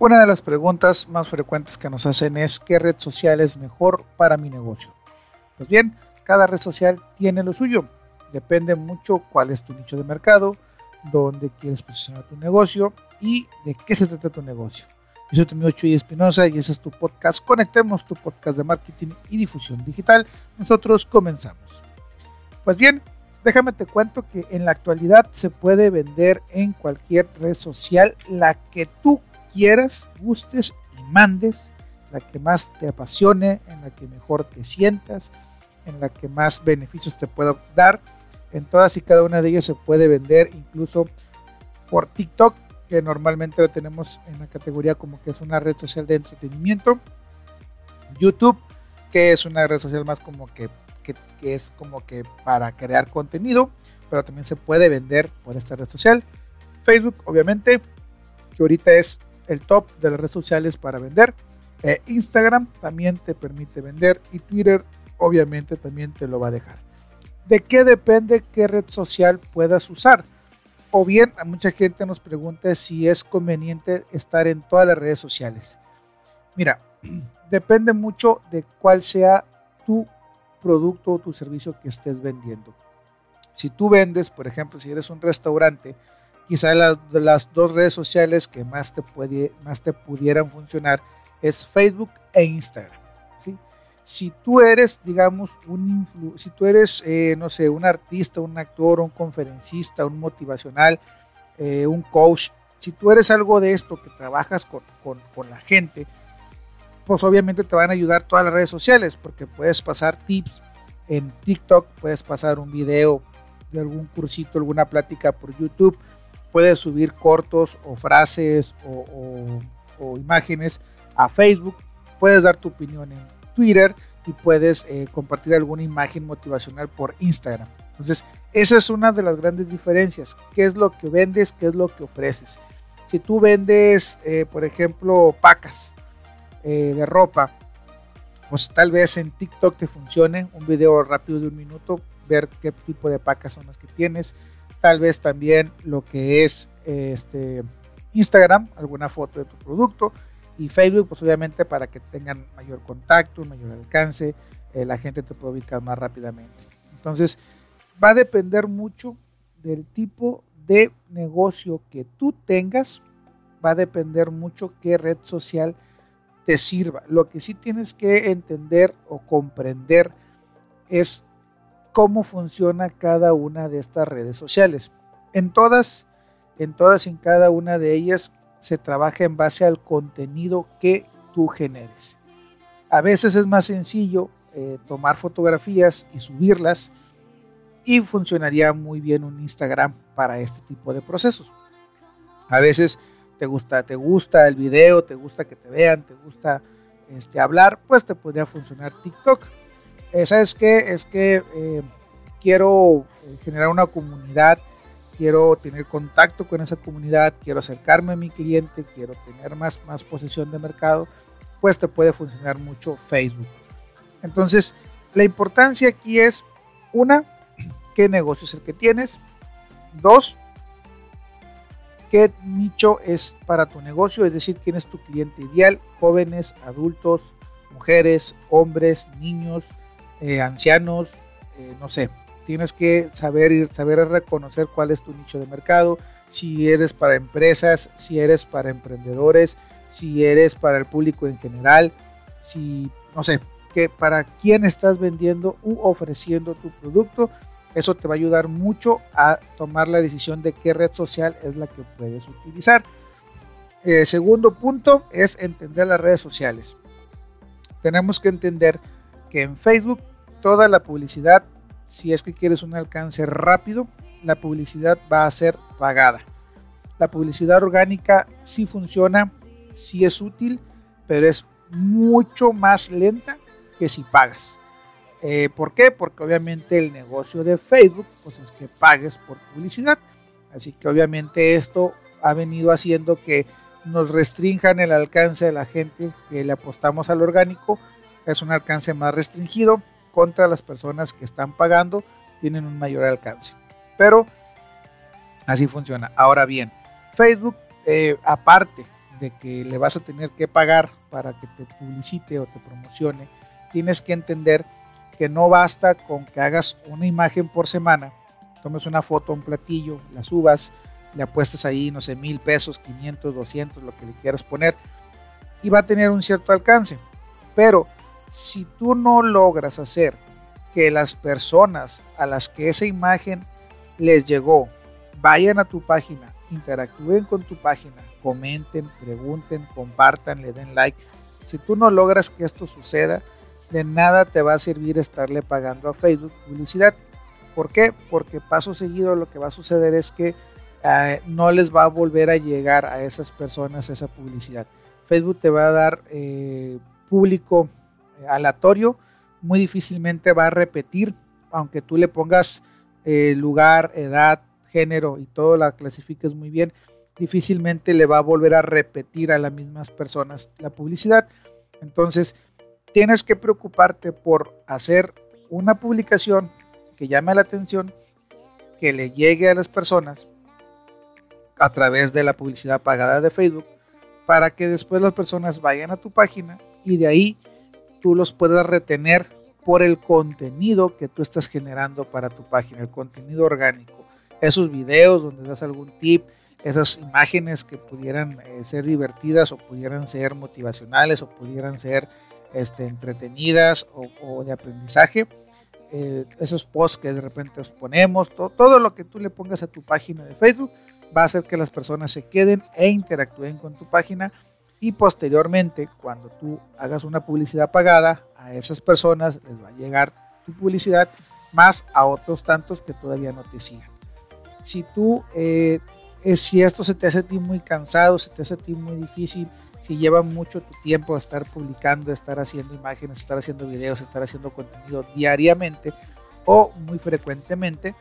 Una de las preguntas más frecuentes que nos hacen es ¿qué red social es mejor para mi negocio? Pues bien, cada red social tiene lo suyo. Depende mucho cuál es tu nicho de mercado, dónde quieres posicionar tu negocio y de qué se trata tu negocio. Yo soy tu amigo Chuy Espinosa y ese es tu podcast. Conectemos tu podcast de marketing y difusión digital. Nosotros comenzamos. Pues bien, déjame te cuento que en la actualidad se puede vender en cualquier red social la que tú quieras, gustes y mandes, la que más te apasione, en la que mejor te sientas, en la que más beneficios te pueda dar. En todas y cada una de ellas se puede vender incluso por TikTok, que normalmente lo tenemos en la categoría como que es una red social de entretenimiento. YouTube, que es una red social más como que, que, que es como que para crear contenido, pero también se puede vender por esta red social. Facebook, obviamente, que ahorita es el top de las redes sociales para vender. Eh, Instagram también te permite vender y Twitter obviamente también te lo va a dejar. ¿De qué depende qué red social puedas usar? O bien, a mucha gente nos pregunta si es conveniente estar en todas las redes sociales. Mira, depende mucho de cuál sea tu producto o tu servicio que estés vendiendo. Si tú vendes, por ejemplo, si eres un restaurante, quizá de las dos redes sociales que más te, puede, más te pudieran funcionar es Facebook e Instagram. ¿sí? Si tú eres, digamos, un si tú eres, eh, no sé, un artista, un actor, un conferencista, un motivacional, eh, un coach, si tú eres algo de esto que trabajas con, con, con la gente, pues obviamente te van a ayudar todas las redes sociales, porque puedes pasar tips en TikTok, puedes pasar un video de algún cursito, alguna plática por YouTube, puedes subir cortos o frases o, imágenes a Facebook, puedes dar tu opinión en Twitter y puedes eh, compartir alguna imagen motivacional por Instagram. Entonces, esa es una de las grandes diferencias. ¿Qué es lo que vendes? ¿Qué es lo que ofreces? Si tú vendes, eh, por ejemplo, pacas eh, de ropa, pues tal vez en TikTok te funcione un video rápido de un minuto, ver qué tipo de pacas son las que tienes tal vez también lo que es este, Instagram, alguna foto de tu producto y Facebook, pues obviamente para que tengan mayor contacto, mayor alcance, eh, la gente te puede ubicar más rápidamente. Entonces, va a depender mucho del tipo de negocio que tú tengas, va a depender mucho qué red social te sirva. Lo que sí tienes que entender o comprender es cómo funciona cada una de estas redes sociales. En todas, en todas y en cada una de ellas se trabaja en base al contenido que tú generes. A veces es más sencillo eh, tomar fotografías y subirlas y funcionaría muy bien un Instagram para este tipo de procesos. A veces te gusta, te gusta el video, te gusta que te vean, te gusta este, hablar, pues te podría funcionar TikTok ¿sabes qué? Es que eh, quiero eh, generar una comunidad, quiero tener contacto con esa comunidad, quiero acercarme a mi cliente, quiero tener más, más posesión de mercado, pues te puede funcionar mucho Facebook. Entonces, la importancia aquí es, una, qué negocio es el que tienes. Dos, qué nicho es para tu negocio, es decir, quién es tu cliente ideal, jóvenes, adultos, mujeres, hombres, niños, eh, ancianos, eh, no sé, tienes que saber, saber reconocer cuál es tu nicho de mercado, si eres para empresas, si eres para emprendedores, si eres para el público en general, si, no sé, que para quién estás vendiendo u ofreciendo tu producto. Eso te va a ayudar mucho a tomar la decisión de qué red social es la que puedes utilizar. Eh, segundo punto es entender las redes sociales. Tenemos que entender que en Facebook toda la publicidad, si es que quieres un alcance rápido, la publicidad va a ser pagada. La publicidad orgánica sí funciona, sí es útil, pero es mucho más lenta que si pagas. Eh, ¿Por qué? Porque obviamente el negocio de Facebook pues es que pagues por publicidad. Así que obviamente esto ha venido haciendo que nos restrinjan el alcance de la gente que le apostamos al orgánico. Es un alcance más restringido contra las personas que están pagando tienen un mayor alcance. Pero así funciona. Ahora bien, Facebook, eh, aparte de que le vas a tener que pagar para que te publicite o te promocione, tienes que entender que no basta con que hagas una imagen por semana, tomes una foto, un platillo, la subas, le apuestas ahí, no sé, mil pesos, 500, 200, lo que le quieras poner, y va a tener un cierto alcance. Pero si tú no logras hacer que las personas a las que esa imagen les llegó vayan a tu página, interactúen con tu página, comenten, pregunten, compartan, le den like. Si tú no logras que esto suceda, de nada te va a servir estarle pagando a Facebook publicidad. ¿Por qué? Porque paso seguido lo que va a suceder es que eh, no les va a volver a llegar a esas personas esa publicidad. Facebook te va a dar eh, público aleatorio, muy difícilmente va a repetir, aunque tú le pongas lugar, edad, género y todo la clasifiques muy bien, difícilmente le va a volver a repetir a las mismas personas la publicidad. Entonces, tienes que preocuparte por hacer una publicación que llame la atención, que le llegue a las personas a través de la publicidad pagada de Facebook, para que después las personas vayan a tu página y de ahí tú los puedas retener por el contenido que tú estás generando para tu página, el contenido orgánico. Esos videos donde das algún tip, esas imágenes que pudieran eh, ser divertidas o pudieran ser motivacionales o pudieran ser este, entretenidas o, de aprendizaje. Eh, esos posts que de repente os ponemos, todo lo que tú le pongas a tu página de Facebook va a hacer que las personas se queden e interactúen con tu página y posteriormente cuando tú hagas una publicidad pagada a esas personas les va a llegar tu publicidad más a otros tantos que todavía no te sigan. Si tú eh, si esto se te hace a ti muy cansado, se te hace a ti muy difícil, si lleva mucho tu tiempo estar publicando, estar haciendo imágenes, estar haciendo videos, estar haciendo contenido diariamente o muy frecuentemente,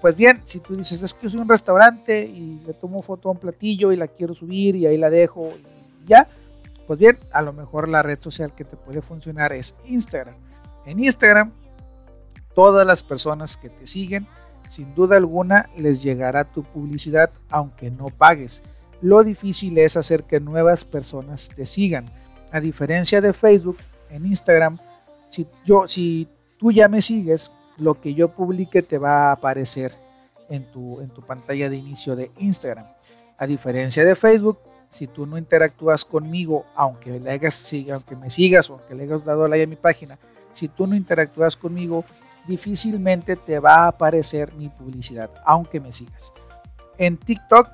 pues bien, si tú dices, es que soy un restaurante y le tomo foto a un platillo y la quiero subir y ahí la dejo y ya, pues bien, a lo mejor la red social que te puede funcionar es Instagram. En Instagram, todas las personas que te siguen, sin duda alguna les llegará tu publicidad aunque no pagues. Lo difícil es hacer que nuevas personas te sigan. A diferencia de Facebook, en Instagram, si, yo, si tú ya me sigues, lo que yo publique te va a aparecer en tu, en tu pantalla de inicio de Instagram. A diferencia de Facebook, si tú no interactúas conmigo, aunque, le hagas, aunque me sigas o aunque le hayas dado like a mi página, si tú no interactúas conmigo, difícilmente te va a aparecer mi publicidad, aunque me sigas. En TikTok,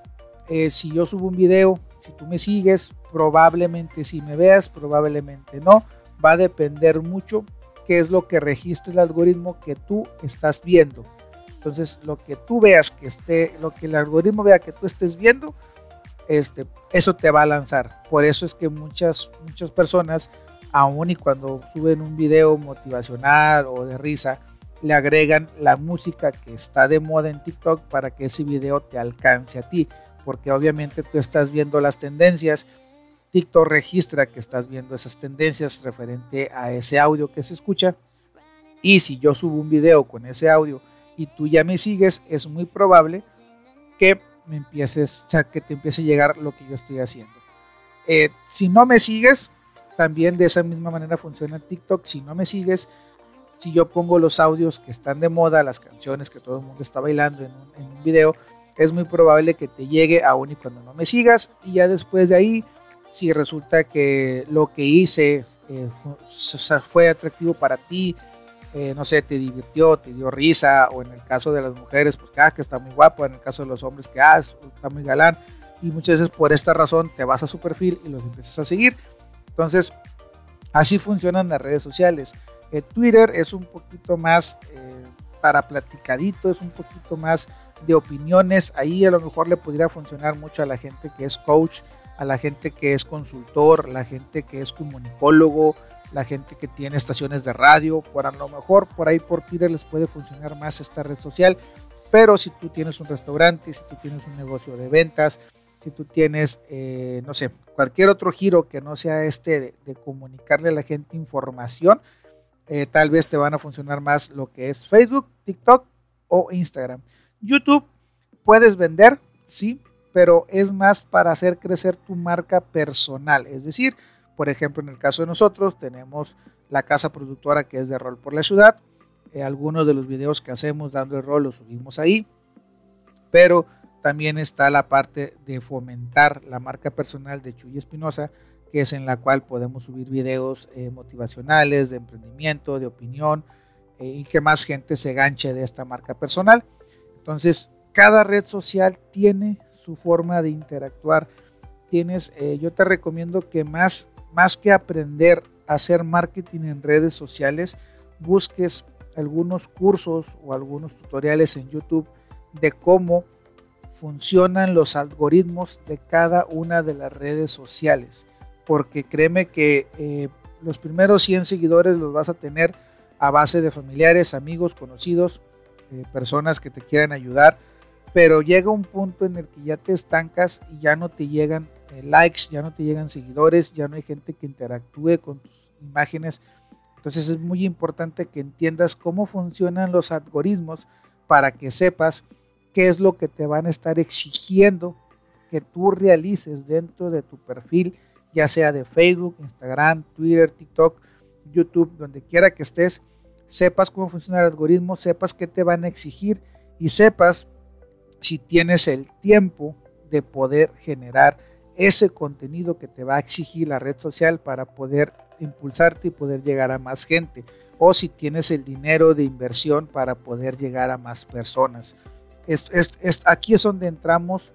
eh, si yo subo un video, si tú me sigues, probablemente si me veas, probablemente no. Va a depender mucho qué es lo que registra el algoritmo que tú estás viendo. Entonces, lo que tú veas que esté, lo que el algoritmo vea que tú estés viendo, este, eso te va a lanzar. Por eso es que muchas, muchas personas, aun y cuando suben un video motivacional o de risa, le agregan la música que está de moda en TikTok para que ese video te alcance a ti, porque obviamente tú estás viendo las tendencias, TikTok registra que estás viendo esas tendencias referente a ese audio que se escucha, y si yo subo un video con ese audio y tú ya me sigues, es muy probable que me empieces, o sea, que te empiece a llegar lo que yo estoy haciendo. Eh, si no me sigues, también de esa misma manera funciona TikTok. Si no me sigues, si yo pongo los audios que están de moda, las canciones que todo el mundo está bailando en un, video, es muy probable que te llegue aún y cuando no me sigas. Y ya después de ahí, si resulta que lo que hice eh, fue atractivo para ti, eh, no sé, te divirtió, te dio risa, o en el caso de las mujeres, pues ah, que está muy guapo, en el caso de los hombres, que ah, está muy galán. Y muchas veces por esta razón te vas a su perfil y los empiezas a seguir. Entonces, así funcionan las redes sociales. Eh, Twitter es un poquito más eh, para platicadito, es un poquito más de opiniones. Ahí a lo mejor le podría funcionar mucho a la gente que es coach, a la gente que es consultor, la gente que es comunicólogo, la gente que tiene estaciones de radio. Por a lo mejor por ahí por Twitter les puede funcionar más esta red social. Pero si tú tienes un restaurante, si tú tienes un negocio de ventas, si tú tienes, eh, no sé, cualquier otro giro que no sea este de comunicarle a la gente información, eh, tal vez te van a funcionar más lo que es Facebook, TikTok o Instagram. YouTube puedes vender, sí, pero es más para hacer crecer tu marca personal. Es decir, por ejemplo, en el caso de nosotros tenemos la casa productora que es de rol por la ciudad. Eh, algunos de los videos que hacemos dando el rol los subimos ahí, pero también está la parte de fomentar la marca personal de Chuy Espinosa, que es en la cual podemos subir videos eh, motivacionales, de emprendimiento, de opinión, eh, y que más gente se ganche de esta marca personal. Entonces, cada red social tiene su forma de interactuar. Tienes, yo te recomiendo que más, más que aprender a hacer marketing en redes sociales, busques algunos cursos o algunos tutoriales en YouTube de cómo funcionan los algoritmos de cada una de las redes sociales. Porque créeme que eh, los primeros 100 seguidores los vas a tener a base de familiares, amigos, conocidos, eh, personas que te quieran ayudar, pero llega un punto en el que ya te estancas y ya no te llegan eh, likes, ya no te llegan seguidores, ya no hay gente que interactúe con tus imágenes. Entonces es muy importante que entiendas cómo funcionan los algoritmos para que sepas qué es lo que te van a estar exigiendo que tú realices dentro de tu perfil, ya sea de Facebook, Instagram, Twitter, TikTok, YouTube, donde quiera que estés, sepas cómo funciona el algoritmo, sepas qué te van a exigir y sepas si tienes el tiempo de poder generar ese contenido que te va a exigir la red social para poder impulsarte y poder llegar a más gente o si tienes el dinero de inversión para poder llegar a más personas. aquí es donde entramos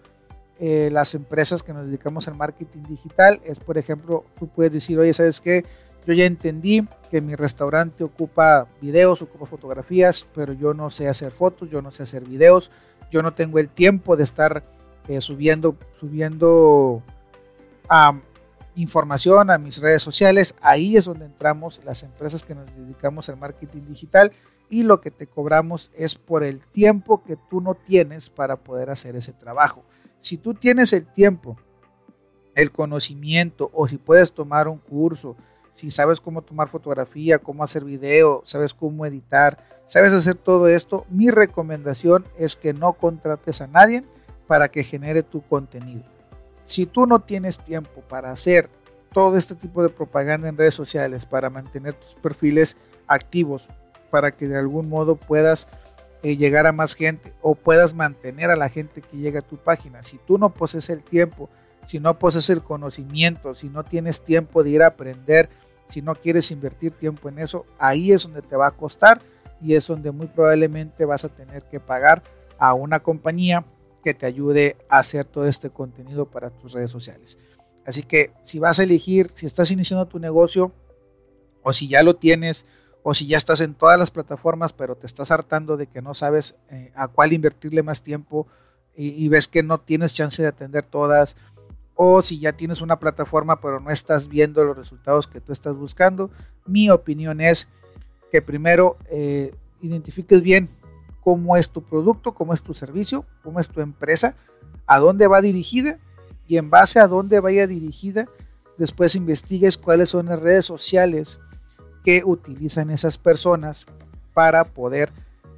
eh, las empresas que nos dedicamos al marketing digital. Es, por ejemplo, tú puedes decir, oye, ¿sabes qué? Yo ya entendí que mi restaurante ocupa videos, ocupa fotografías, pero yo no sé hacer fotos, yo no sé hacer videos, yo no tengo el tiempo de estar eh, subiendo, subiendo información a mis redes sociales. Ahí es donde entramos las empresas que nos dedicamos al marketing digital y lo que te cobramos es por el tiempo que tú no tienes para poder hacer ese trabajo. Si tú tienes el tiempo, el conocimiento o si puedes tomar un curso, si sabes cómo tomar fotografía, cómo hacer video, sabes cómo editar, sabes hacer todo esto, mi recomendación es que no contrates a nadie para que genere tu contenido. Si tú no tienes tiempo para hacer todo este tipo de propaganda en redes sociales, para mantener tus perfiles activos, para que de algún modo puedas eh, llegar a más gente o puedas mantener a la gente que llega a tu página. Si tú no posees el tiempo si no posees el conocimiento, si no tienes tiempo de ir a aprender, si no quieres invertir tiempo en eso, ahí es donde te va a costar y es donde muy probablemente vas a tener que pagar a una compañía que te ayude a hacer todo este contenido para tus redes sociales. Así que si vas a elegir, si estás iniciando tu negocio o si ya lo tienes o si ya estás en todas las plataformas pero te estás hartando de que no sabes eh, a cuál invertirle más tiempo y ves que no tienes chance de atender todas o si ya tienes una plataforma pero no estás viendo los resultados que tú estás buscando, mi opinión es que primero eh, identifiques bien cómo es tu producto, cómo es tu servicio, cómo es tu empresa, a dónde va dirigida y en base a dónde vaya dirigida, después investigues cuáles son las redes sociales que utilizan esas personas para poder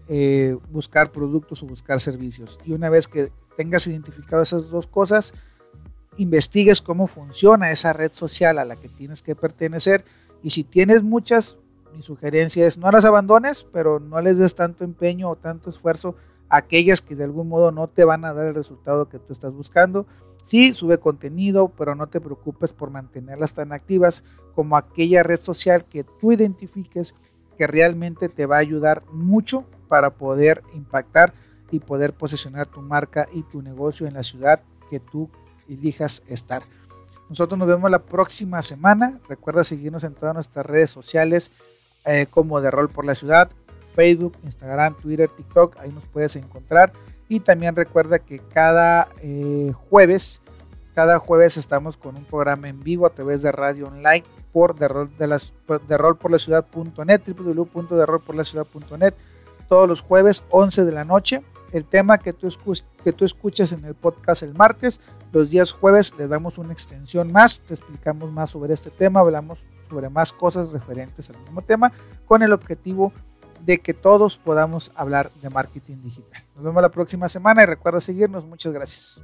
eh, buscar productos o buscar servicios. Y una vez que tengas identificado esas dos cosas, investigues cómo funciona esa red social a la que tienes que pertenecer y si tienes muchas, mi sugerencia es no las abandones, pero no les des tanto empeño o tanto esfuerzo a aquellas que de algún modo no te van a dar el resultado que tú estás buscando. Sí, sube contenido, pero no te preocupes por mantenerlas tan activas como aquella red social que tú identifiques que realmente te va a ayudar mucho para poder impactar y poder posicionar tu marca y tu negocio en la ciudad que tú elijas estar. Nosotros nos vemos la próxima semana. Recuerda seguirnos en todas nuestras redes sociales eh, como de Rol por la Ciudad, Facebook, Instagram, Twitter, TikTok. Ahí nos puedes encontrar. Y también recuerda que cada eh, jueves, cada jueves estamos con un programa en vivo a través de radio online por de rol, de las, de rol por la ciudad.net, todos los jueves 11 de la noche el tema que tú, que escuches en el podcast el martes. Los días jueves le damos una extensión más, te explicamos más sobre este tema, hablamos sobre más cosas referentes al mismo tema, con el objetivo de que todos podamos hablar de marketing digital. Nos vemos la próxima semana y recuerda seguirnos. Muchas gracias.